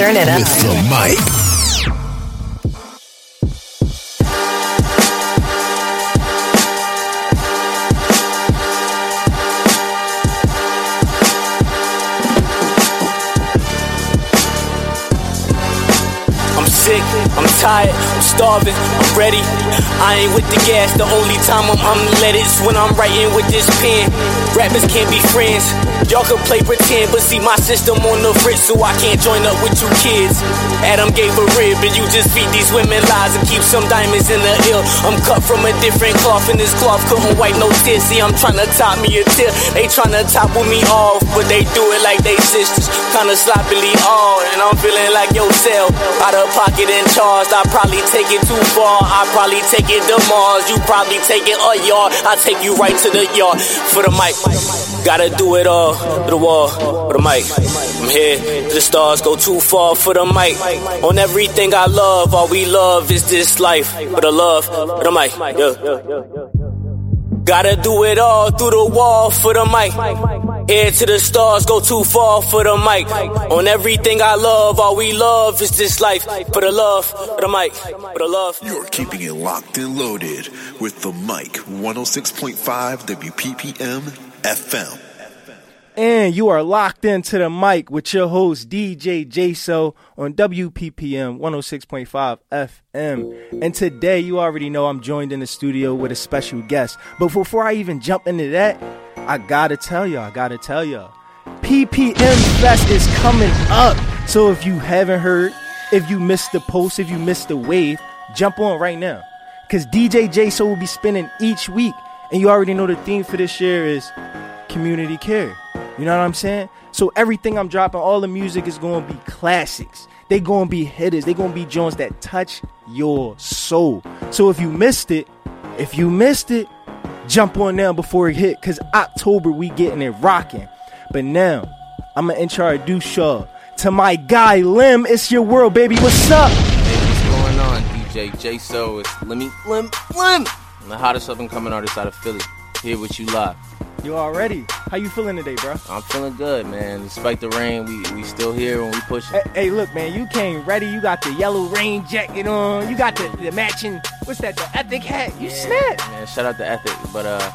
Turn it up. With the mic. Starving, I'm ready. I ain't with the gas, the only time I'm unleaded is when I'm writing with this pen. Rappers can't be friends, y'all can play pretend, but see my system on the fritz, so I can't join up with you kids. Adam gave a rib, and you just feed these women lies and keep some diamonds in the ill. I'm cut from a different cloth, and this cloth couldn't wipe no tears. See, I'm trying to top me a tear, they trying to topple me off, but they do it like they sisters, kinda sloppily all, and I'm feeling like yourself, out of pocket and charged. I probably take it too far. I probably take it to Mars. You probably take it a yard. I take you right to the yard for the mic. Gotta do it all for the wall for the mic. I'm here. The stars go too far for the mic. On everything I love, all we love is this life. For the love for the mic. Yeah. Gotta do it all through the wall for the mic. Head to the stars, go too far for the mic. On everything I love, all we love is this life. For the love, for the mic, for the love. You're keeping it locked and loaded with the mic 106.5 WPPM FM. And you are locked into the mic with your host DJ J-So on WPPM 106.5 FM. And today you already know I'm joined in the studio with a special guest. But before I even jump into that, I gotta tell y'all, I gotta tell y'all. PPM Fest is coming up. So if you haven't heard, if you missed the post, if you missed the wave, jump on right now. Cause DJ J-So will be spinning each week. And you already know the theme for this year is community care. You know what I'm saying? So everything I'm dropping, all the music is gonna be classics. They gonna be hitters. They gonna be joints that touch your soul. So if you missed it, if you missed it, jump on now before it hit. Cause October we getting it rocking. But now I'ma introduce y'all to my guy Limm. It's your world, baby. What's up? Hey, what's going on? DJ J So, it's Lemmy Limm Limm. I'm the hottest up and coming artist out of Philly. Here with you live. You already? How you feeling today, bro? I'm feeling good, man. Despite the rain, we we still here and we pushing. Hey, hey, look, man, you came ready. You got the yellow rain jacket on. You got the, the matching. What's that? The ethic hat. You snap. Man, shout out to Ethic, but uh,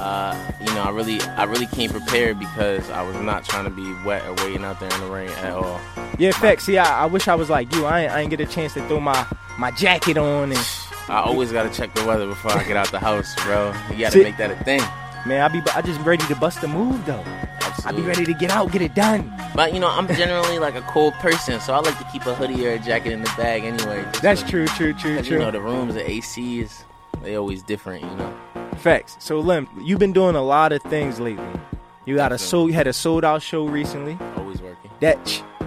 uh, you know, I really I really came prepared because I was not trying to be wet or waiting out there in the rain at all. Yeah, fact. See, I, I wish I was like you. I ain't, I ain't get a chance to throw my my jacket on and I always gotta check the weather before I get out the house, bro. You gotta See- make that a thing. Man, I be I just ready to bust a move though. Absolutely. I be ready to get out, get it done. But you know, I'm generally like a cold person, so I like to keep a hoodie or a jacket in the bag anyway. That's so- true, true, true, true. You know, the rooms, the ACs, they always different, you know. Facts. So Limm, you've been doing a lot of things lately. You got a sold, you had a sold out show recently. Always working. That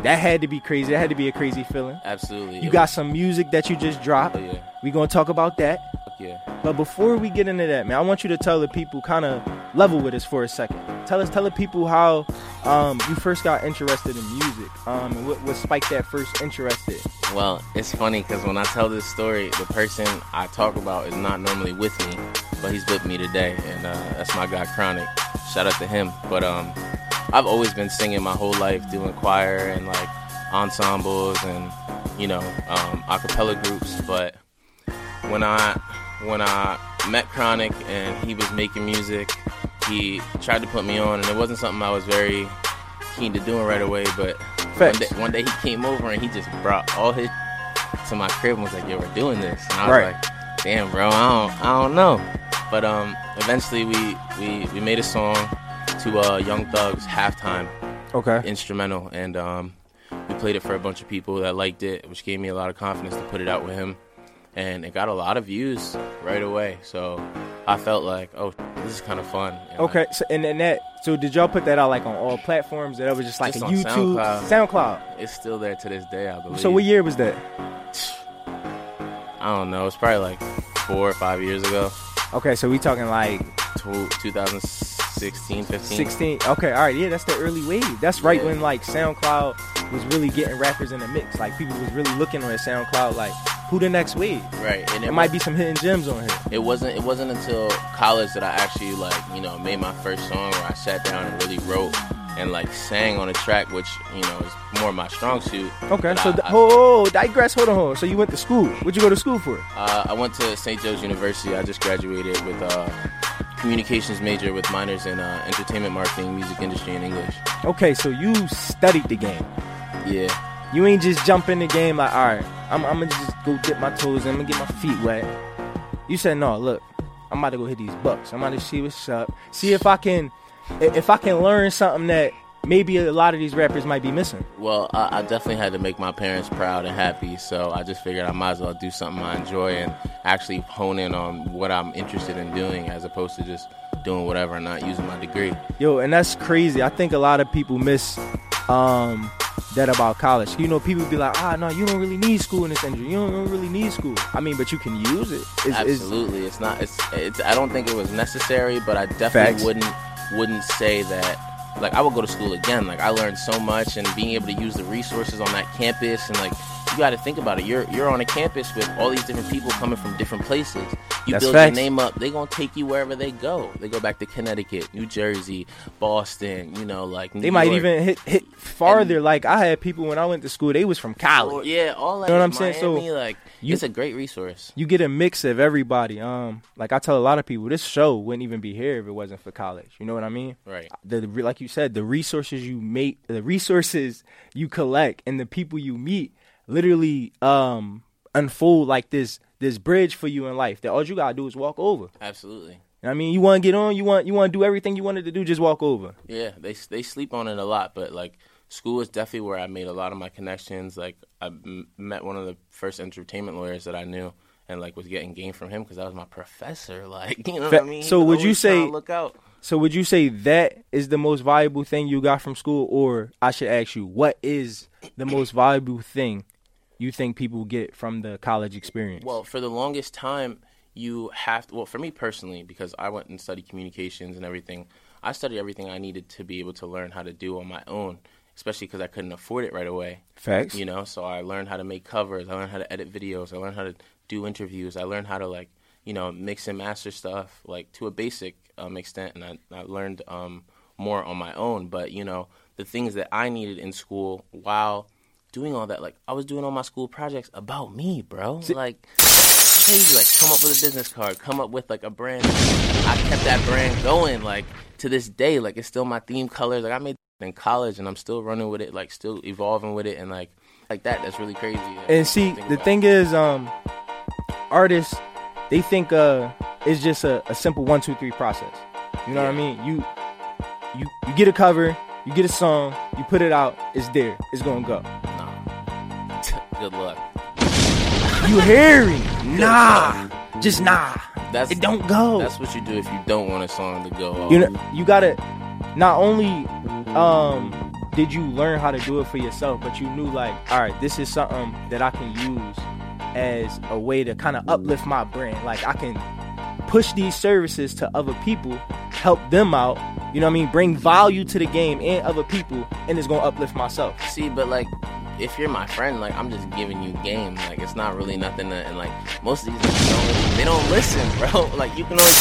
that had to be crazy. That had to be a crazy feeling. Absolutely. You got some music that you just dropped. Oh yeah. We gonna talk about that. Yeah. But before we get into that, man, I want you to tell the people kind of level with us for a second. Tell us, tell the people how um, you first got interested in music, um, and what, what spiked that first interest in. Well, it's funny because when I tell this story, the person I talk about is not normally with me, but he's with me today, and uh, that's my guy Chronic. Shout out to him. But um, I've always been singing my whole life, doing choir and like ensembles and you know um, a cappella groups. But when I when I met Chronic and he was making music, he tried to put me on, and it wasn't something I was very keen to doing right away. But one day, one day he came over and he just brought all his to my crib and was like, "Yo, we're doing this." And I was Right. like, "Damn, bro, I don't, I don't know." But um, eventually we we we made a song to uh, Young Thug's halftime okay. instrumental, and um, we played it for a bunch of people that liked it, which gave me a lot of confidence to put it out with him. And it got a lot of views right away, so I felt like, oh, this is kind of fun. And okay, so and then that, so did y'all put that out like on all platforms? That was just like just YouTube, SoundCloud. SoundCloud. It's still there to this day, I believe. So what year was that? I don't know. It's probably like four or five years ago. Okay, so we talking like 2006. 16, 15. 16. Okay, all right. Yeah, that's the early wave. That's right yeah. when like SoundCloud was really getting rappers in the mix. Like people was really looking on SoundCloud like who the next wave. Right. And it, it might be some hidden gems on here. It wasn't it wasn't until college that I actually like, you know, made my first song where I sat down and really wrote and like sang on a track, which you know is more my strong suit. Okay, so I, I, oh, digress. Hold on, hold on. So you went to school? What'd you go to school for? Uh, I went to St. Joe's University. I just graduated with uh, communications major with minors in uh, entertainment marketing, music industry, and English. Okay, so you studied the game. Yeah, You ain't just jump in the game like, all right, I'm, I'm gonna just go dip my toes in, I'm gonna get my feet wet. You said, no, look, I'm about to go hit these bucks. I'm about to see what's up. See if I can, if I can learn something that maybe a lot of these rappers might be missing. well, I, I definitely had to make my parents proud and happy, so I just figured I might as well do something I enjoy and actually hone in on what I'm interested in doing, as opposed to just doing whatever and not using my degree. Yo, and that's crazy. I think a lot of people miss um, that about college. You know, people be like, ah, no, you don't really need school in this industry. You don't, you don't really need school. I mean, but you can use it. It's, it's- Absolutely, it's not. It's. It's. I don't think it was necessary, but I definitely Facts. wouldn't wouldn't say that. Like I would go to school again. Like I learned so much, and being able to use the resources on that campus, and like got to think about it. You're you're on a campus with all these different people coming from different places. You That's build facts. your name up. They gonna take you wherever they go. They go back to Connecticut, New Jersey, Boston. You know, like New they might York. even hit hit farther. like I had people when I went to school, they was from college. yeah, all that. You know what I'm is saying? So, like you- it's a great resource. you get a mix of everybody. Um, like I tell a lot of people, this show wouldn't even be here if it wasn't for college. You know what I mean? Right. The, the like you said, the resources you make, the resources you collect, and the people you meet, literally um unfold like this this bridge for you in life. That all you gotta do is walk over. Absolutely. You know what I mean, you want to get on, you want you want to do everything you wanted to do, just walk over. Yeah, they they sleep on it a lot, but like school is definitely where I made a lot of my connections. Like I m- met one of the first entertainment lawyers that I knew, and like was getting game from him because that was my professor. Like you know what I mean? so would you always trying to say- look out? So would you say that is the most valuable thing you got from school, or I should ask you, what is the most valuable thing you think people get from the college experience? Well, for the longest time, you have to, well, for me personally, because I went and studied communications and everything, I studied everything I needed to be able to learn how to do on my own, especially because I couldn't afford it right away. facts. You know, so I learned how to make covers. I learned how to edit videos. I learned how to do interviews. I learned how to like, you know, mix and master stuff like to a basic um, extent, and I, I learned um, more on my own. But you know, the things that I needed in school while doing all that, like I was doing all my school projects about me, bro. like. Crazy, like come up with a business card, come up with like a brand. I kept that brand going, like to this day. Like it's still my theme colors. Like I made in college, and I'm still running with it, like still evolving with it, and like like that. That's really crazy. And see, the about thing is, um, artists they think uh it's just a, a simple one, two, three process. You know what I mean? You you you get a cover, you get a song, you put it out, it's there, it's gonna go. Good luck. You hear me? Nah, just nah. That's It don't go. That's what you do if you don't want a song to go. Off. you know you gotta not only um did you learn how to do it for yourself but you knew like all right this is something that i can use as a way to kind of uplift my brand like i can push these services to other people help them out you know what i mean bring value to the game and other people and it's gonna uplift myself See, but like, if you're my friend, like I'm just giving you game. Like it's not really nothing. To, and like most of these don't they don't listen, bro. Like you can only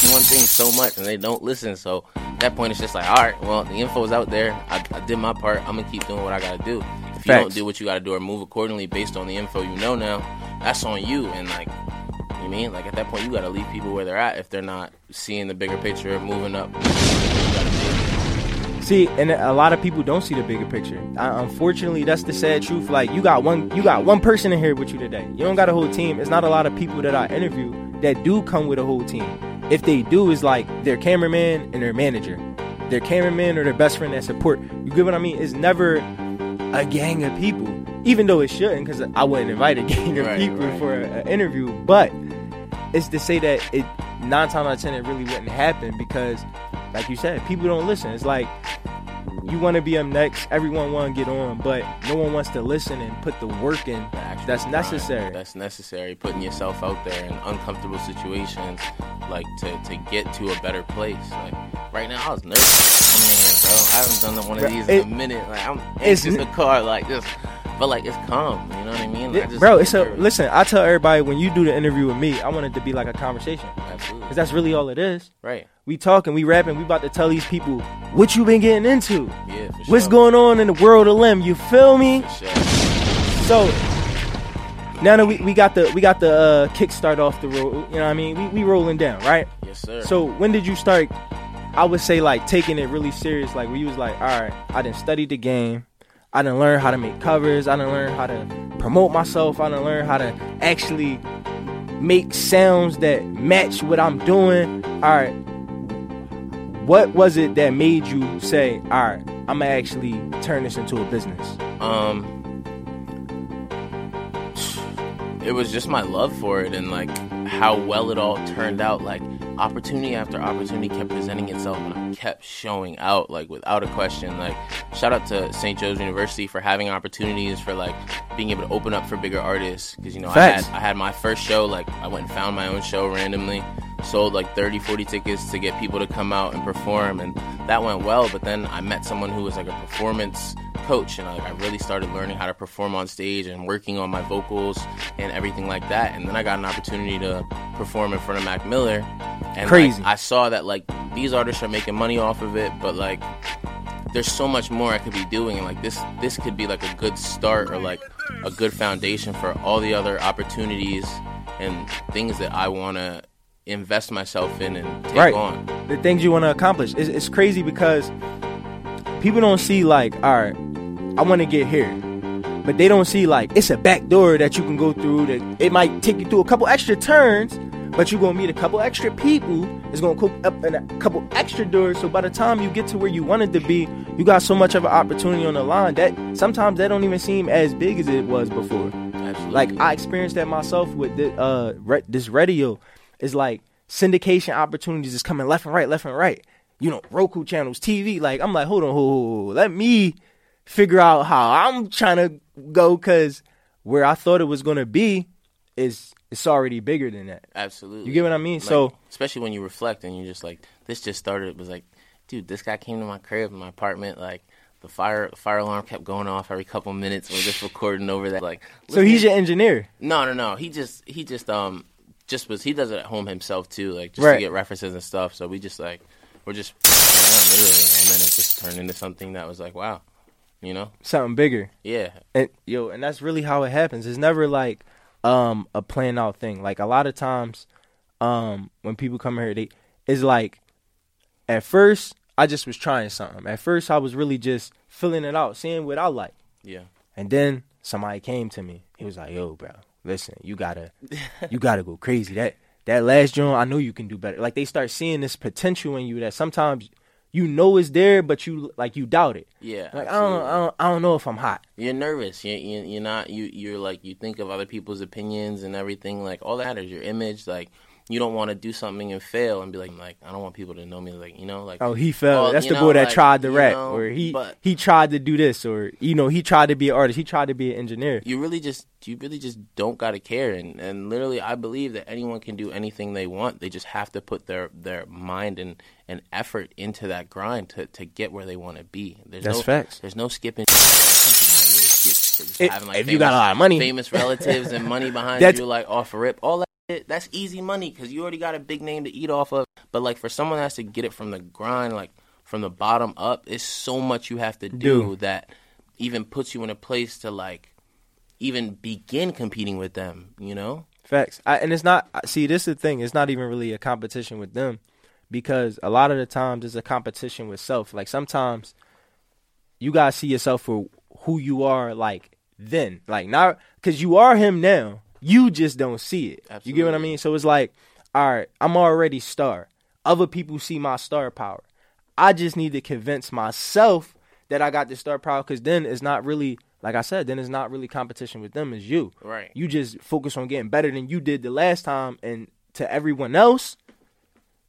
do one thing so much, and they don't listen. So at that point, it's just like, all right, well, the info's out there. I, I did my part. I'm gonna keep doing what I gotta do. If you don't do what you gotta do or move accordingly based on the info you know now, that's on you. And like. You mean like at that point you gotta leave people where they're at if they're not seeing the bigger picture, moving up. You gotta be. See, and a lot of people don't see the bigger picture. Uh, unfortunately, that's the sad truth. Like you got one, you got one person in here with you today. You don't got a whole team. It's not a lot of people that I interview that do come with a whole team. If they do, is like their cameraman and their manager, their cameraman or their best friend that support. You get what I mean? It's never a gang of people, even though it shouldn't, because I wouldn't invite a gang of Right, people right. for an interview. But it's to say that it nine times out of ten it really wouldn't happen because, like you said, people don't listen. It's like you want to be up next, everyone want to get on, but no one wants to listen and put the work in the that's grind necessary. That's necessary. Putting yourself out there in uncomfortable situations, like to, to get to a better place. Like right now, I was nervous coming in here, bro. I haven't done one of these it- in a minute. Like I'm it's anxious in the car, like just but like it's calm. You know what I mean? I just- bro, it's a listen. I tell everybody when you do the interview with me, I want it to be like a conversation Absolutely. because that's really all it is. right. We talking, we rapping, we about to tell these people what you been getting into, Yeah. For what's going on in the world of Limm. You feel me? Sure. So now that we, we got the we got the uh, kickstart off the road, you know what I mean? We we rolling down, right? Yes, sir. So when did you start? I would say like taking it really serious, like where you was like, all right, I didn't study the game, I didn't learn how to make covers, I didn't learn how to promote myself, I didn't learn how to actually make sounds that match what I'm doing. All right, what was it that made you say, all right, I'm gonna actually turn this into a business? Um, it was just my love for it and like how well it all turned out. Like opportunity after opportunity kept presenting itself, and I kept showing out like without a question. Like shout out to St. Joe's University for having opportunities for like being able to open up for bigger artists because you know I had I had my first show like I went and found my own show randomly sold like 30 40 tickets to get people to come out and perform and that went well but then i met someone who was like a performance coach and like i really started learning how to perform on stage and working on my vocals and everything like that and then i got an opportunity to perform in front of mac miller and like, Crazy. i saw that like these artists are making money off of it but like there's so much more I could be doing, and like this, this could be like a good start or like a good foundation for all the other opportunities and things that I want to invest myself in and take Right. on. the things you want to accomplish. It's, it's crazy because people don't see like, all right, I want to get here, but they don't see like it's a back door that you can go through. That it might take you through a couple extra turns, but you're gonna meet a couple extra people. It's gonna cook up in a couple extra doors. So by the time you get to where you wanted to be, you got so much of an opportunity on the line that sometimes that don't even seem as big as it was before. Absolutely. Like I experienced that myself with the, uh re- this radio. It's like syndication opportunities is coming left and right, left and right. You know, Roku channels, TV. Like I'm like, hold on, hold, hold, hold. let me figure out how I'm trying to go because where I thought it was gonna be is it's already bigger than that. Absolutely. You get what I mean? Like, So- especially when you reflect and you're just like, this just started. It was like, dude, this guy came to my crib, my apartment, like. The fire fire alarm kept going off every couple minutes. We're just recording over that. Like, So he's your engineer. No, no, no. He just he just um just was he does it at home himself too, like just Right. to get references and stuff. So we just like we're just around literally, and then it just turned into something that was like wow, you know? Something bigger. Yeah, and yo, and that's really how it happens. It's never like um a planned out thing. Like a lot of times, um when people come here, they it's like at first I just was trying something. At first I was really just filling it out, seeing what I like. yeah, And then somebody came to me. He was like, "Yo, bro, listen, you gotta, you gotta go crazy. That that last joint, I know you can do better." Like they start seeing this potential in you that sometimes you know it's there, but you like you doubt it. yeah. Like I don't, I don't, I don't know if I'm hot. You're nervous. You you you're not you you're like you think of other people's opinions and everything. Like all that is your image. Like you don't want to do something and fail and be like like I don't want people to know me. Like you know like Oh, he fell. Well, That's the know, boy that like, tried to rap, know, or he he tried to do this, or you know, he tried to be an artist. He tried to be an engineer. you really just you really just don't gotta care and and literally I believe that anyone can do anything they want. They just have to put their their mind and and effort into that grind to to get where they want to be. There's That's no, facts. There's no skipping. Something like this, skip for just If- having, like, if you got a lot of money. famous relatives and money behind That's- you, like off a rip, all that. That's easy money because you already got a big name to eat off of. But like for someone that has to get it from the grind, like from the bottom up, it's so much you have to do Do. that even puts you in a place to like even begin competing with them, you know? Facts. I, and it's not. See, this is the thing. It's not even really a competition with them, because a lot of the times it's a competition with self. Like sometimes you gotta see yourself for who you are. Like then, like not because you are him now. You just don't see it. You get what I mean? So it's like, all right, I'm already star. Other people see my star power. I just need to convince myself that I got the star power. Because then it's not really, like I said, then it's not really competition with them. It's you. Right. You just focus on getting better than you did the last time, and to everyone else,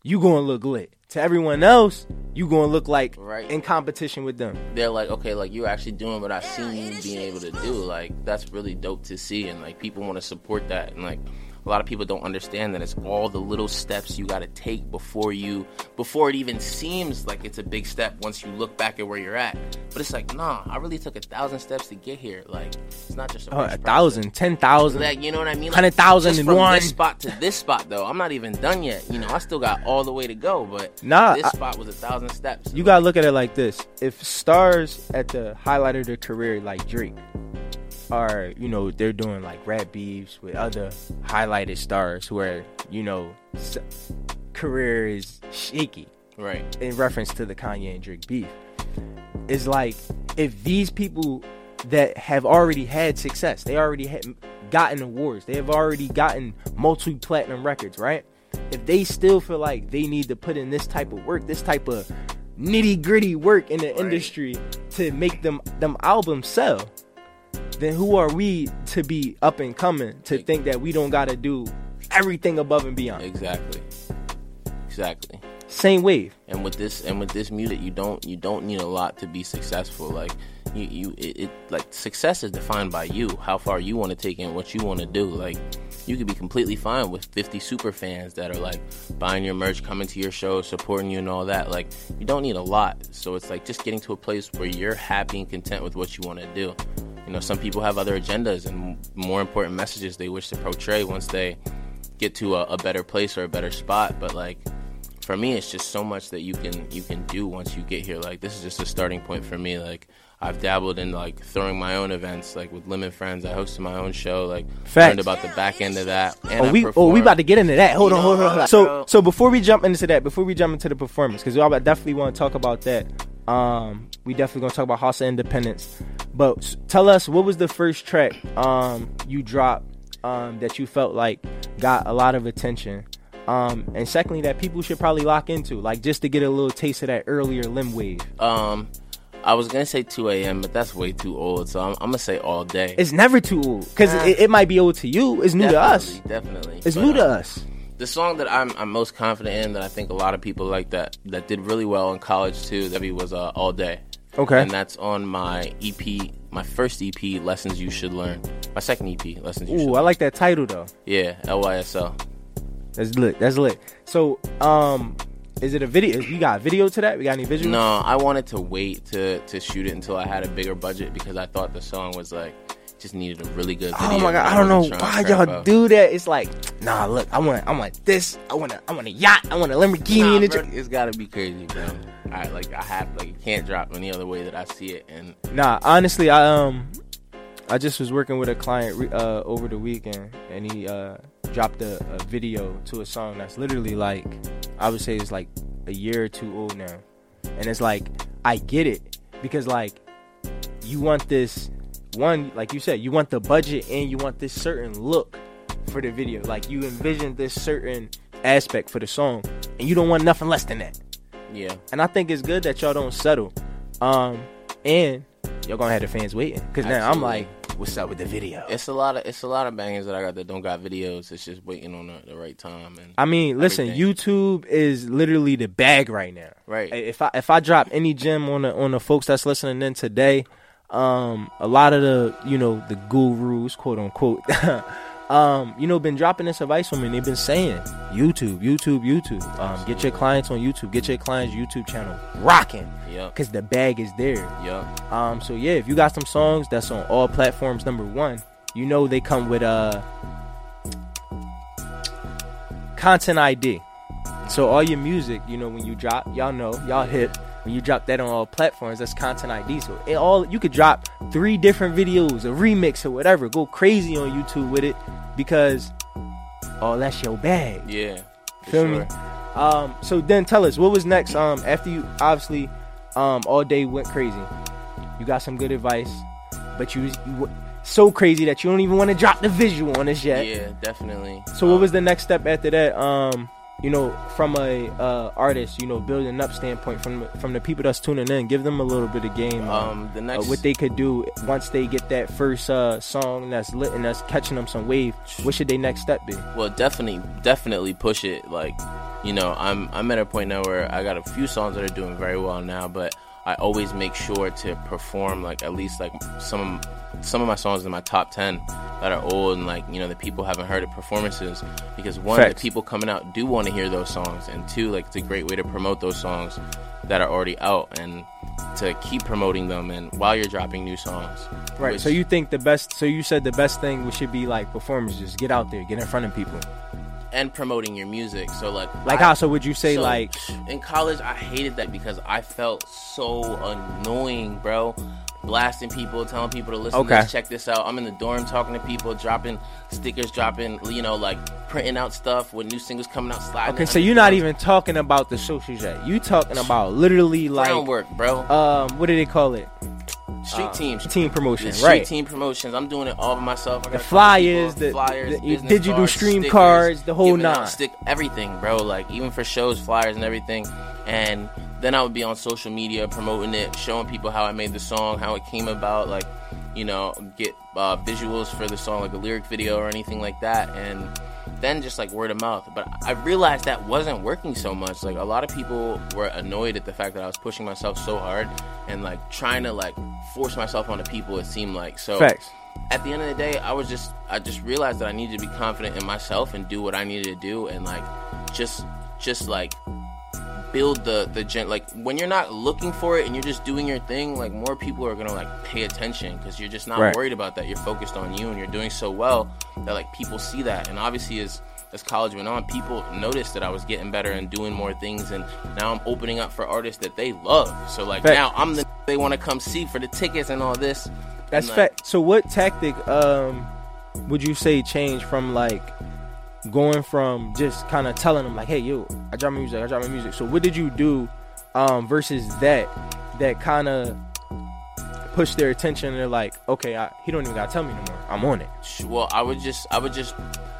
you gonna look lit. To everyone else, you gonna look like Right. in competition with them. They're like, okay, like you're actually doing what I've seen you being able to do. Like that's really dope to see, and like people want to support that. And like a lot of people don't understand that it's all the little steps you got to take before you before it even seems like it's a big step once you look back at where you're at. But it's like nah i really took a thousand steps to get here. Like it's not just a, Oh, a thousand, ten thousand. like you know what i mean? Hundred thousand and from one. this spot to this spot though. I'm not even done yet. You know i still got all the way to go but Nah, this I- spot was a thousand steps. You gotta look at it like this: if stars at the highlight of their career, like Drake, are you know they're doing like rap beefs with other highlighted stars who are you know career is shaky right in reference to the Kanye and Drake beef. Is like if these people that have already had success, they already had gotten awards, they have already gotten multi platinum records, right? If they still feel like they need to put in this type of work, this type of nitty gritty work in the industry to make them them albums sell, then who are we to be up and coming to think that we don't gotta do everything above and beyond? exactly. Exactly. Same wave. and with this and with this music you don't you don't need a lot to be successful. Like you you it, it like success is defined by you how far you want to take it and what you want to do. Like you could be completely fine with 50 super fans that are like buying your merch coming to your show supporting you and all that. Like you don't need a lot. So it's like just getting to a place where you're happy and content with what you want to do you know some people have other agendas and more important messages they wish to portray once they get to a, a better place or a better spot but like for me it's just so much that you can you can do once you get here like this is just a starting point for me like i've dabbled in like throwing my own events like with lemon friends i hosted my own show like Facts. learned about the back end of that and Oh, we oh we about to get into that. Hold on, hold on, hold on. Uh, so so before we jump into that, before we jump into the performance, because we all definitely want to talk about that. Um, we definitely gonna talk about of Independents. But tell us what was the first track um you dropped um that you felt like got a lot of attention. Um, and secondly, that people should probably lock into, like just to get a little taste of that earlier Limm wave. um i was gonna say 2 a.m but that's way too old so i'm, I'm gonna say all day It's never too old, because it, it might be old to you. It's new to us. Definitely, It's But, new to uh, us. The song that I'm, I'm most confident in that I think a lot of people like that that did really well in college too that was uh, all day Okay. and that's on my EP my first EP Lessons You Should Learn my second EP Lessons You Should Ooh, I like that title though. yeah LYSL That's lit. That's lit. So, um, is it a video? You got a video to that? We got any visuals? no I wanted to wait to to shoot it until I had a bigger budget because I thought the song was like just needed a really good video Oh my god, I don't know why y'all do that. It's like, nah, look, I want, I want this. I want a, I want a yacht. I want a Lamborghini. Nah, in the bro, it's gotta be crazy, bro. I like I have like it can't drop any other way that I see it, and Nah, honestly, I um, I just was working with a client re- uh over the weekend, and he uh dropped a, a video to a song that's literally like, I would say it's like a year or two old now, and it's like I get it because like you want this one, like you said, you want the budget and you want this certain look for the video, like you envision this certain aspect for the song, and you don't want nothing less than that yeah, and I think it's good that y'all don't settle. Um, and y'all gonna have the fans waiting because now I'm like, what's up with the video? it's a lot of it's a lot of bangers that I got that don't got videos. It's just waiting on the, the right time and I mean, listen, Everything. YouTube is literally the bag right now. Right. If I if I drop any gem on the on the folks that's listening in today, um, a lot of the you know the gurus, quote unquote, um, you know, been dropping this advice on me. They've been saying YouTube, YouTube, YouTube. Um, get your clients on YouTube. Get your clients YouTube channel rocking. yeah Cause the bag is there. yeah Um, so yeah, if you got some songs that's on all platforms, number one, you know they come with uh content ID. So all your music, you know, when you drop, y'all know, y'all hip. When you drop that on all platforms, that's content ID. So it all you could drop three different videos, a remix or whatever. Go crazy on YouTube with it because oh, that's your bag. Yeah. Feel sure. me? Um, so then tell us what was next. Um, after you obviously, um, all day went crazy. You got some good advice, but you, you were so crazy that you don't even want to drop the visual on us yet. Yeah, definitely. So what Um, was the next step after that? Um, you know, from a uh, artist, you know, building up standpoint from from the people that's tuning in, give them a little bit of game. uh, um the uh, what they could do once they get that first uh, song that's lit and that's catching them some wave. What should their next step be? well definitely definitely push it like you know i'm i'm at a point now where i got a few songs that are doing very well now but I always make sure to perform like at least like some some of my songs in my top 10 that are old and like you know the people haven't heard it performances because one Facts. the people coming out do want to hear those songs and two like it's a great way to promote those songs that are already out and to keep promoting them and while you're dropping new songs Right. which- So you think the best? So you said the best thing we should be like performances just get out there, get in front of people. And promoting your music so like Like I- how? So would you say So, like? in college i hated that because i felt so annoying bro blasting people telling people to listen Okay. to this check this out i'm in the dorm talking to people dropping stickers dropping you know like printing out stuff when new singles coming out sliding Okay, so you're not even talking about the socials yet. You talking about literally like groundwork bro um, what do they call it? Street teams. Team promotion, the street right? team promotions. I'm doing it all by myself. I got a flyers, the- flyers the digital cards, stream stickers, cards, the whole nine. stick everything bro. Like even for shows flyers and everything. And then i would be on social media promoting it showing people how i made the song how it came about like you know get uh, visuals for the song like a lyric video or anything like that. And then just like word of mouth. But i realized that wasn't working so much. Like a lot of people were annoyed at the fact that i was pushing myself so hard and like trying to like force myself onto people it seemed like. So Facts. at the end of the day, I was just I just realized that I needed to be confident in myself and do what I needed to do and like just just like build the the gen like when you're not looking for it and you're just doing your thing like more people are gonna like pay attention because you're just not Right. worried about that you're focused on you and you're doing so well that like people see that and obviously as as college went on people noticed that i was getting better and doing more things and now i'm opening up for artists that they love so like Fact. now i'm the they want to come see for the tickets and all this That's And, like, fact. So what tactic um would you say changed from like going from just kind of telling them like, hey, yo, I drop my music, I drop my music. So what did you do um versus that that kind of pushed their attention? And they're like, okay, I, he don't even gotta tell me no more. I'm on it. Well i would just i would just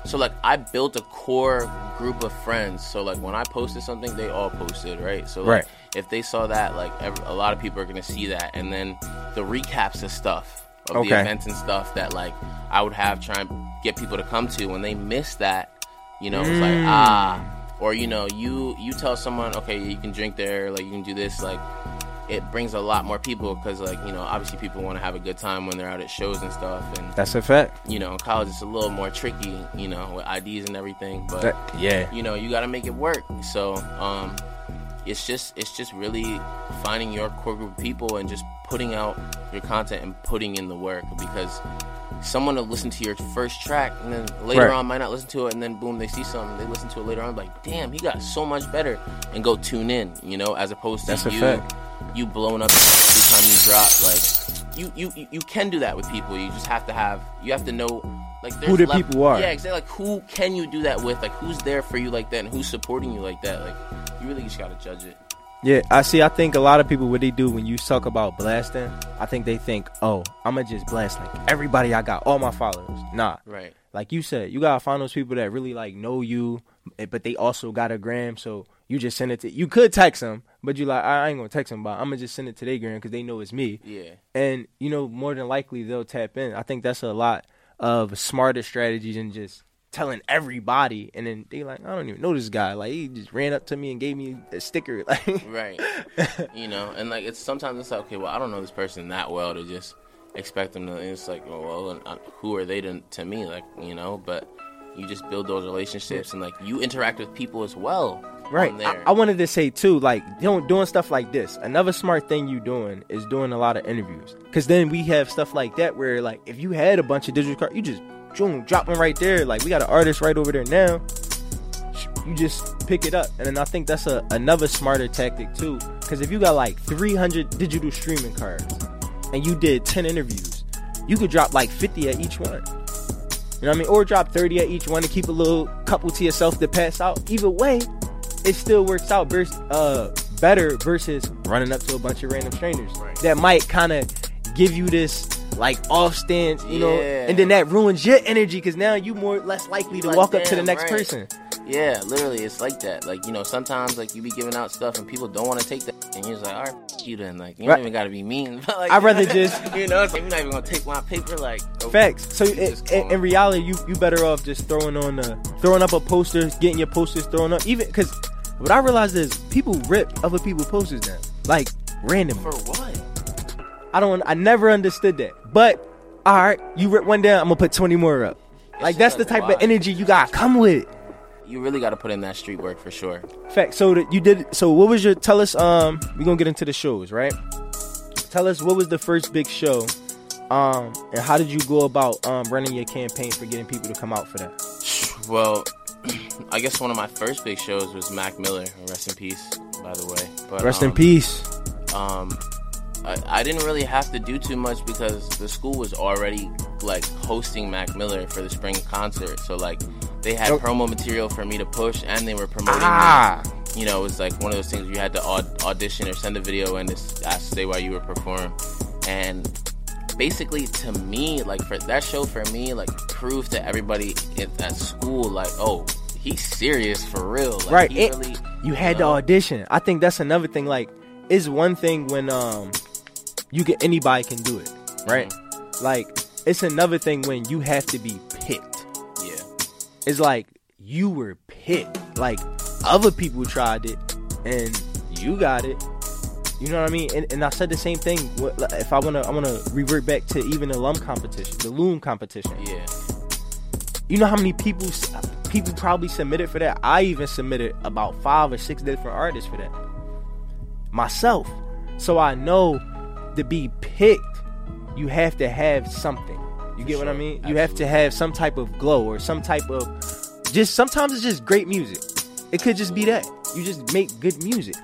so like i built a core group of friends so like when i posted something they all posted right so like, Right. if they saw that like every, a lot of people are gonna see that and then the recaps of stuff of Okay. the events and stuff that like i would have try and get people to come to when they miss that you know it's Mm. like ah or you know you you tell someone okay you can drink there like you can do this like it brings a lot more people because like you know obviously people want to have a good time when they're out at shows and stuff and That's a fact. you know, in college it's a little more tricky, you know, with IDs and everything. But That, yeah. you know, you got to make it work. So um, it's just it's just really finding your core group of people and just putting out your content and putting in the work because someone will listen to your first track and then later Right. on might not listen to it and then boom they see something they listen to it later on like damn he got so much better and go tune in you know as opposed to That's you you blowing up every time you drop like you you- you can do that with people you just have to have you have to know like Who the lev- people are. yeah exactly like who can you do that with like who's there for you like that and who's supporting you like that like you really just gotta judge it Yeah, I see. I think a lot of people, what they do when you talk about blasting, I think they think, oh, I'm gonna just blast like everybody I got, all my followers. Nah, right like you said, you gotta find those people that really like know you, eh, but they also got a gram. So you just send it to. You could text them, but you like, I I ain't gonna text them, but I'm gonna just send it to their gram because they know it's me. yeah And you know, more than likely they'll tap in. I think that's a lot of smarter strategies than just telling everybody. And then they like, I don't even know this guy. Like he just ran up to me and gave me a sticker. Like, right you know and like it's sometimes it's like okay well i don't know this person that well to just expect them to and it's like well, well uh, who are they to, to me like you know but you just build those relationships and like you interact with people as well Right. I, there. I wanted to say too, like doing doing stuff like this. Another smart thing you doing is doing a lot of interviews, because then we have stuff like that where like if you had a bunch of digital cards, you just boom, drop one right there. Like we got an artist right over there now. You just pick it up, and then I think that's a another smarter tactic too. Because if you got like 300 digital streaming cards, and you did 10 interviews, you could drop like 50 at each one. You know what I mean? Or drop 30 at each one to keep a little couple to yourself to pass out. Either way, it still works out vers- uh, better versus running up to a bunch of random strangers Right. that might kind of give you this like off stance, you know, and then that ruins your energy because now you more less likely to Like, walk up to the next right. person. Yeah, literally, it's like that. Like you know, sometimes like you be giving out stuff and people don't want to take that, and you're just like, all right, you then. Like you Right. don't even gotta be mean. But, like, I'd rather just- you know, it's like, you're not even gonna take my paper. Like oh, Facts. So you in, in, reality, you you better off just throwing on the throwing up a poster, getting your posters thrown up. Even because what I realized is people rip other people's posters down. Like randomly. For what? I don't. I never understood that. But all right, you rip one down. I'm gonna put 20 more up. Like that's the type of energy you gotta come with. You really got to put in that street work for sure. Fact. So that you did. So what was your? Tell us. Um, we're gonna get into the shows, right? Tell us what was the first big show, um, and how did you go about um running your campaign for getting people to come out for that? Well, I guess one of my first big shows was Mac Miller. Rest in peace, by the way. But, Rest in um, peace. um, I, I didn't really have to do too much because the school was already like hosting Mac Miller for the spring concert. So like they had promo material for me to push, and they were promoting Ah. me. You know, it was like one of those things you had to aud- audition or send a video and just ask to stay while you were performing. And basically, to me, like for that show for me, like proved to everybody at, at school, like, oh, he's serious for real. Like, right it- really, you had to know? audition i think that's another thing like it's one thing when um you get anybody can do it right Mm-hmm. like it's another thing when you have to be. It's like you were picked. Like other people tried it and you got it. You know what i mean? And, and i said the same thing. If i want to i want to revert back to even the lum competition the loom competition. Yeah. you know how many people people probably submitted for that? I even submitted about five or six different artists for that. Myself. So i know to be picked you have to have something you get what i sure. mean? You have to have some type of glow or some type of just sometimes it's just great music. It could just be that. You just make good music.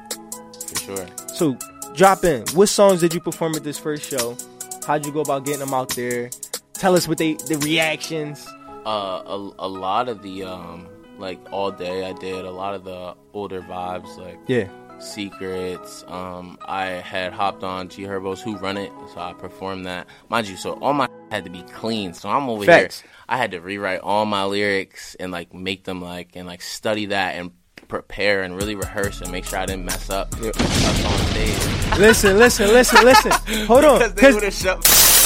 For sure. so drop in. What songs did you perform at this first show? How'd you go about getting them out there? Tell us what they the reactions. Uh, a, a lot of the um like all day I did a lot of the older vibes like yeah secrets. Um I had hopped on G Herbo's Who Run It so I performed that. Mind you so all my had to be clean. So I'm over Facts. here I had to rewrite all my lyrics and like make them like and like study that and prepare and really rehearse and make sure I didn't mess up. Yep. up on stage listen listen listen listen. Hold on because they would have shut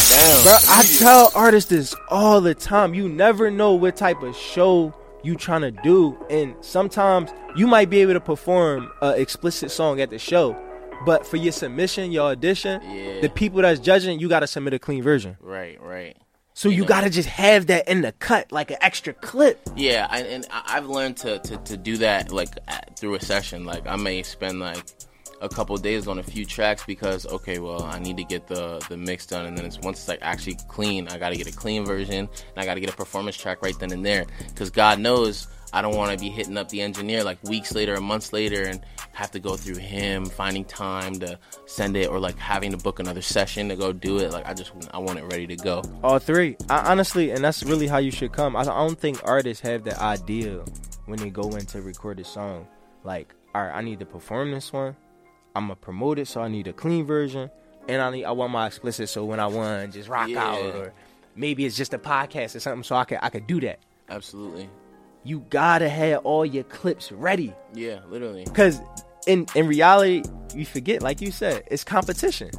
down. Bro, I tell artists this all the time. You never know what type of show you trying to do, and sometimes you might be able to perform a explicit song at the show, but for your submission, your audition, Yeah. the people that's judging, you got to submit a clean version. right right So you know. got to just have that in the cut, like an extra clip. Yeah, I, and I- I've learned to, to, to do that like through a session. Like I may spend like a couple days on a few tracks because okay, well I need to get the the mix done, and then it's once it's like actually clean, I got to get a clean version, and I got to get a performance track right then and there. Because God knows I don't want to be hitting up the engineer like weeks later or months later and have to go through him finding time to send it or like having to book another session to go do it. Like I just I want it ready to go. All three. I, honestly, and that's really how you should come. I, I don't think artists have the idea when they go in to record a song. Like, all right, I need to perform this one. I'm gonna promote it, so I need a clean version, and I need I want my explicit. So when I want, just rock Yeah. out, or maybe it's just a podcast or something, so I can I could do that. Absolutely. You gotta have all your clips ready, Yeah, literally. cause in in reality, you forget, like you said, it's competition.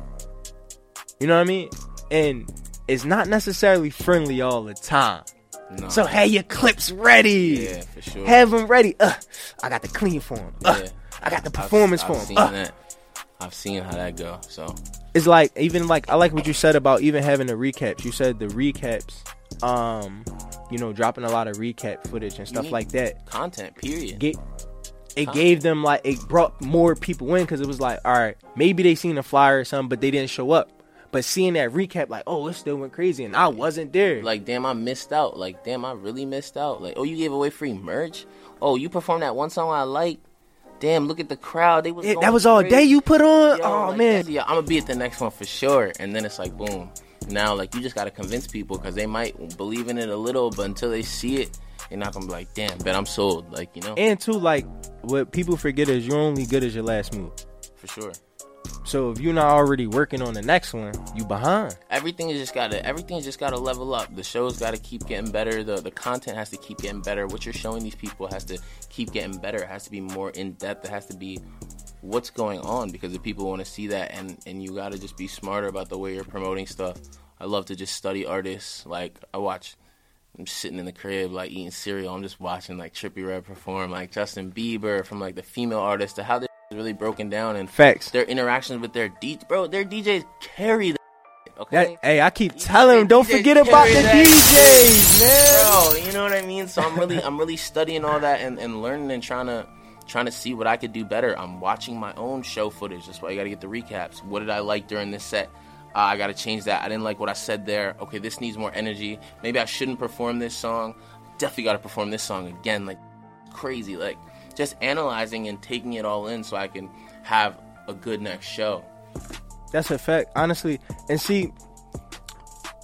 You know what I mean? And it's not necessarily friendly all the time. No. So have your clips ready. Yeah, for sure. Have them ready. Uh, I got the clean form. Uh, Yeah. I got the I've- performance I've, form. seen Uh, that. I've seen how that go. So it's like even like I like what you said about even having the recaps. You said the recaps, um, you know, dropping a lot of recap footage and stuff like that. content. Period. Get it gave them like it brought more people in because it was like, all right, maybe they seen a flyer or something, but they didn't show up. But seeing that recap, like, oh, it still went crazy, and I wasn't there. like damn, I missed out. Like damn, I really missed out. Like oh, you gave away free merch. Oh, you performed that one song I like. Damn, look at the crowd. They was It- that was all crazy. day you put on. Yo, oh like, man, yeah, I'm gonna be at the next one for sure. And then it's like boom. Now like you just gotta convince people because they might believe in it a little, but until they see it, they're not gonna be like, damn, bet I'm sold. Like you know, and too, like what people forget is you're only good as your last move. for sure. So if you're not already working on the next one, you behind. everything is just gotta everything's just gotta level up. The show's gotta keep getting better. The the content has to keep getting better. What you're showing these people has to keep getting better. It has to be more in depth. It has to be what's going on because if people want to see that and and you gotta just be smarter about the way you're promoting stuff. I love to just study artists. Like I watch I'm sitting in the crib like eating cereal. I'm just watching like Trippie Redd perform, like Justin Bieber from like the female artists to how they really broken down and Facts. their interactions with their D bro, their DJs carry that. That, Okay. hey, I keep telling them, don't DJs forget about the that DJs, man. bro you know what i mean? So i'm really i'm really studying all that and, and learning and trying to trying to see what i could do better. I'm watching my own show footage. That's why you gotta get the recaps. What did i like during this set? Uh, i gotta change that. I didn't like what i said there. Okay this needs more energy. Maybe i shouldn't perform this song. Definitely gotta perform this song again like crazy like just analyzing and taking it all in so i can have a good next show That's a fact, honestly. And see,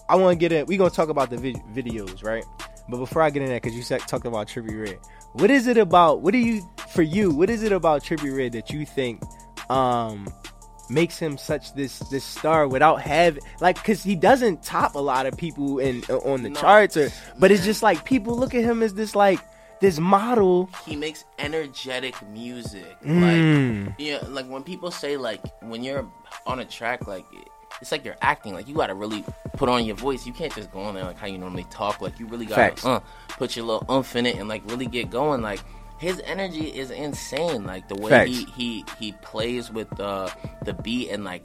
I want to get in. We gonna talk about the vid- videos, right? But before I get in that, because you said talked about Trippie Redd, what is it about? What do you for you? What is it about Trippie Redd that you think um makes him such this this star without having like? Because he doesn't top a lot of people in on the No. charts, or but it's just like people look at him as this like this model. he makes energetic music. Mm. Like yeah, like when people say like when you're on a track, like it's like you're acting. Like you gotta really put on your voice. You can't just go on there like how you normally talk. Like you really gotta uh, put your little umph in it and like really get going. Like his energy is insane. Like the way Facts. he he he plays with the the beat and like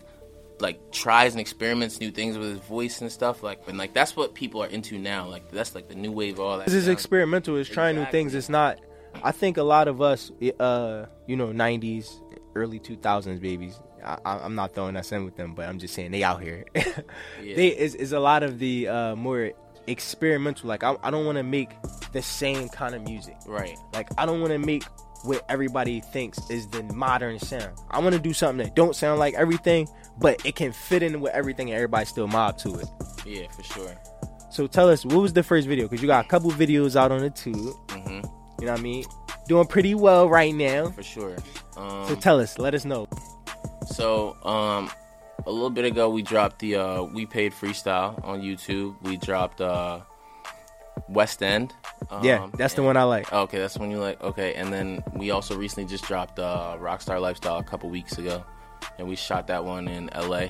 like tries and experiments new things with his voice and stuff like and like that's what people are into now like that's like the new wave of all that This is experimental. It's trying new things. It's not. I think a lot of us, uh, you know, '90s, early 2000s babies. I, I'm not throwing us in with them, but I'm just saying they out here. They is is a lot of the uh, more experimental. Like I, I don't want to make the same kind of music. right Like I don't want to make what everybody thinks is the modern sound. I want to do something that don't sound like everything, but it can fit in with everything, and everybody still mob to it. yeah for sure So tell us, what was the first video? Because you got a couple videos out on the tube. hmm You know what I mean? Doing pretty well right now. for sure um, So tell us, let us know. So, um, a little bit ago, we dropped the uh, We Paid Freestyle on YouTube. We dropped uh, West End. Um, yeah, that's the one I like. Okay, that's the one you like. Okay, and then we also recently just dropped uh, Rockstar Lifestyle a couple weeks ago, and we shot that one in LA.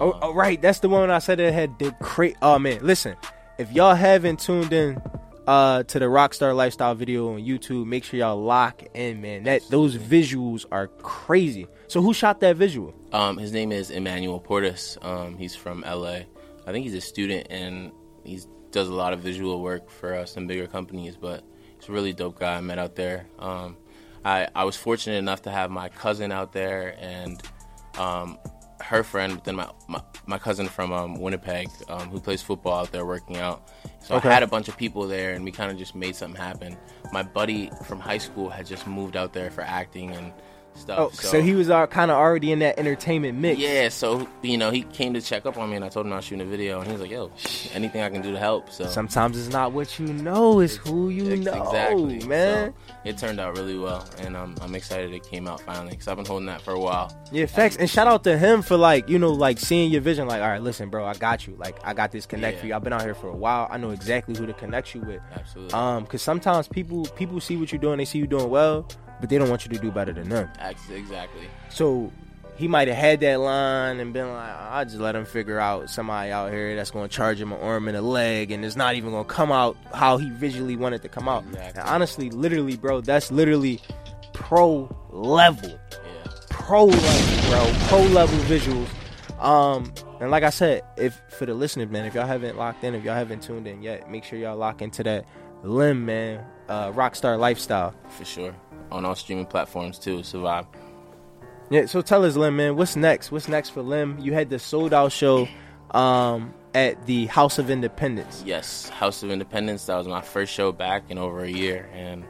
Oh, oh, right, that's the one I said it had the cra Oh man, listen, if y'all haven't tuned in uh to the Rockstar Lifestyle video on YouTube, make sure y'all lock in, man. That those visuals are crazy. So who shot that visual? Um, his name is Emmanuel Portis. Um, he's from LA. I think he's a student and he does a lot of visual work for uh, some bigger companies. But he's a really dope guy I met out there. Um, I I was fortunate enough to have my cousin out there and um, her friend, but then my, my my cousin from um, Winnipeg um, who plays football out there working out. So Okay. I had a bunch of people there, and we kind of just made something happen. My buddy from high school had just moved out there for acting and stuff. Oh, so, he was uh, kind of already in that entertainment mix. Yeah, so you know, he came to check up on me, and I told him I was shooting a video, and he was like, "Yo, anything I can do to help." So Sometimes it's not what you know, it's who you Ex- know, exactly, man. So, it turned out really well, and um, I'm excited it came out finally because I've been holding that for a while. Yeah, facts. And shout out to him for like, you know, like seeing your vision. Like, all right, listen, bro, I got you. Like, I got this connect Yeah. for you. I've been out here for a while. I know exactly who to connect you with. Absolutely, Um, cause sometimes people people see what you're doing, they see you doing well, but they don't want you to do better than them. Exactly. So he might have had that line and been like, I'll just let him figure out somebody out here that's gonna charge him an arm and a leg, and it's not even gonna come out how he visually wanted to come out. Exactly. And honestly, literally, bro, that's literally pro level Yeah, pro level, bro. Pro level visuals. Um, and like I said, if for the listeners, man, if y'all haven't locked in, if y'all haven't tuned in yet, make sure y'all lock into that Limm, man. Uh, Rockstar lifestyle. for sure. On all streaming platforms too. Survive. Yeah. So tell us, Limm, man, what's next? What's next for Limm? You had the sold out show, um, at the House of Independents. Yes, House of Independents. That was my first show back in over a year, and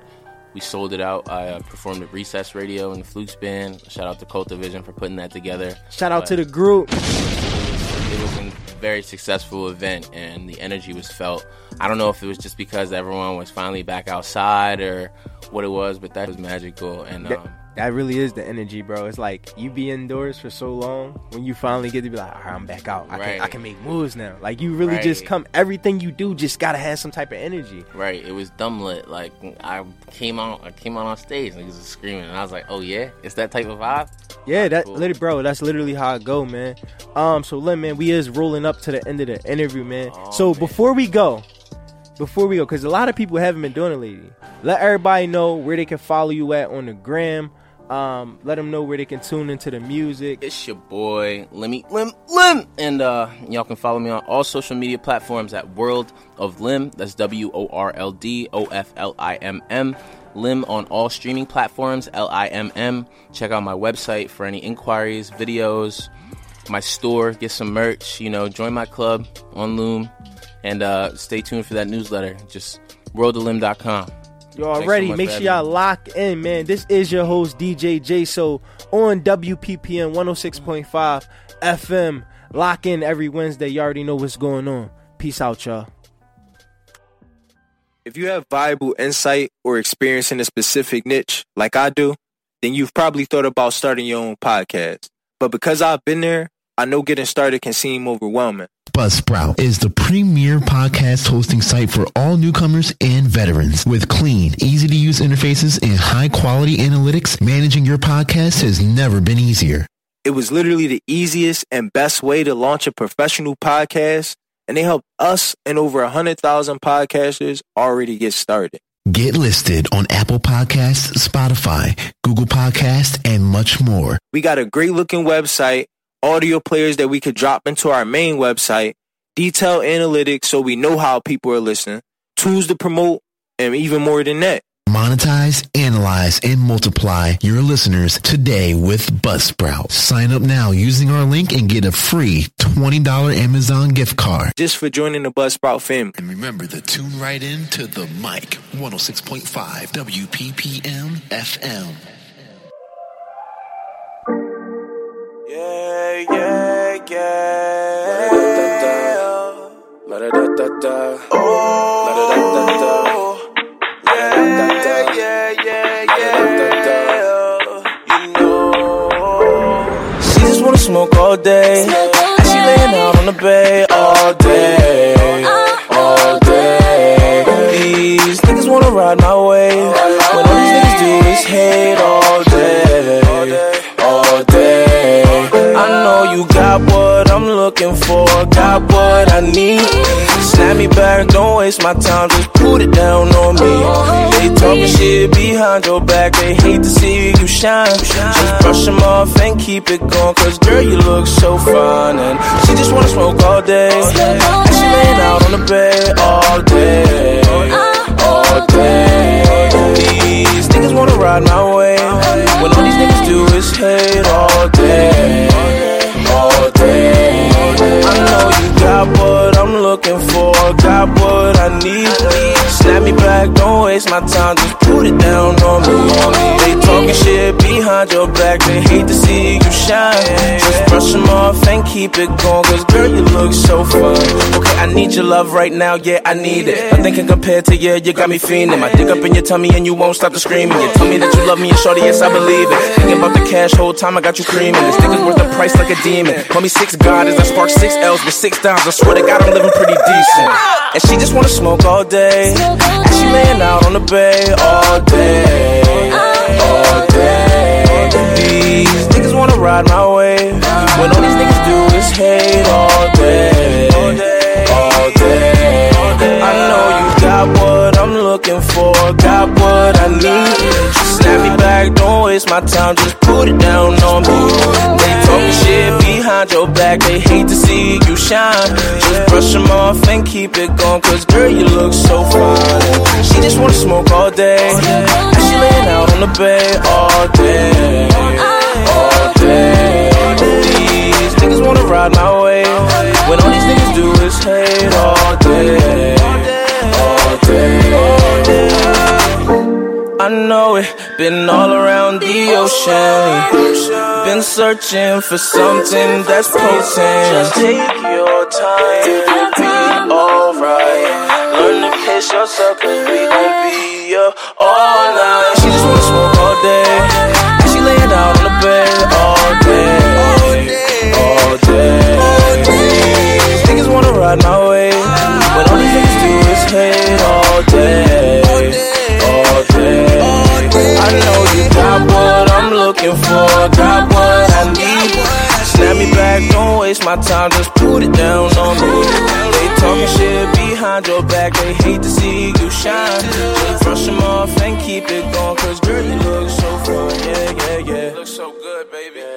we sold it out. I uh, performed at Recess Radio and the Flukes Band. Shout out to Cultivision for putting that together. Shout out to the group. It was a very successful event, and the energy was felt. I don't know if it was just because everyone was finally back outside or what it was, but that was magical. And um, that really is the energy, bro. It's like you be indoors for so long when you finally get to be like, all right, I'm back out. I can I can make moves now. Like you really just come. Everything you do just gotta have some type of energy. right, it was dumb lit. Like I came out, I came out on stage, and he was screaming, and I was like, "Oh yeah, it's that type of vibe." Yeah, that Cool. literally, bro. That's literally how I go, man. Um, so Limm, man, we is rolling up to the end of the interview, man. Oh, so man. before we go, before we go, because a lot of people haven't been doing it lately. Let everybody know where they can follow you at on the gram. Um, let them know where they can tune into the music. It's your boy Limmy Limm Limm, and uh, y'all can follow me on all social media platforms at World of Limm. That's W O R L D O F L I M M. Limm on all streaming platforms. L I M M. Check out my website for any inquiries, videos, my store, get some merch. You know, join my club on Loom, and uh, stay tuned for that newsletter. Just worldoflimm.com. You already so make sure y'all lock in, man. This is your host DJ Jso on WPPM 106.5 FM. Lock in every Wednesday. You already know what's going on. Peace out, y'all. If you have viable insight or experience in a specific niche, like I do, then you've probably thought about starting your own podcast. But because I've been there, I know getting started can seem overwhelming. Buzzsprout is the premier podcast hosting site for all newcomers and veterans. With clean, easy to use interfaces and high quality analytics, managing your podcast has never been easier. It was literally the easiest and best way to launch a professional podcast, and they helped us and over 100,000 podcasters already get started. Get listed on Apple Podcasts, Spotify, Google Podcasts, and much more. We got a great looking website audio players that we could drop into our main website, detailed analytics so we know how people are listening, tools to promote, and even more than that. Monetize, analyze, and multiply your listeners today with Buzzsprout. Sign up now using our link and get a free $20 Amazon gift card. Just for joining the Buzzsprout fam. And remember to tune right in to the mic 106.5 WPPM FM. Yeah, yeah. Oh, yeah, yeah, yeah. You know, she just wanna smoke all day. And she laying out on the bay all day, all day. These niggas wanna ride my way. Got what I'm looking for, got what I need. Snap me back, don't waste my time, just put it down on me. They talking shit behind your back, they hate to see you shine. Just brush them off and keep it going, cause girl, you look so fine. And she just wanna smoke all day. And she laying out on the bed all day, all day. Got what I need. Snap me back, don't waste my time, just put it down on me. They talking shit behind your back, they hate to see you shine. Just brush them off and keep it going, cause girl, you look so fun. Okay, I need your love right now, yeah, I need it. Nothing can compare to you, you got me fiending. My dick up in your tummy and you won't stop the screaming. You tell me that you love me and shorty, yes, I believe it. Thinking about the cash, whole time I got you creaming. This dick is worth the price like a demon. Call me six God as I spark six L's with six dimes. I swear to God, I'm living pretty decent. And she just wanna smoke all day. And she laying out on the bay all day, all day. These niggas wanna ride my way. When all these niggas do is hate all day, all day. I know you got what I'm looking for, got what I need. Snap me back, don't waste my time, just put it down on me. They talking shit behind your back, they hate to see you shine. Just brush them off and keep it going, cause girl, you look so fine. She just wanna smoke all day, bed all day, all day. These niggas wanna ride my way, when all these niggas do is hate all day, all day. All day. I know it, been all around the ocean. Been searching for something that's potent. Just take your time, be alright. Learn to pace yourself, cause we gon' be here all night. Wanna smoke all day. And she laying down on the bed all day, all day. all day. These niggas wanna ride my way. When all these niggas do is hate all day, all day. I know you got what I'm looking for, got what I need. Me back, don't waste my time, just put it down on me. They talking shit behind your back, they hate to see you shine. Just brush them off and keep it going, cause girl, you look so fun, yeah, yeah, yeah. Look so good, baby.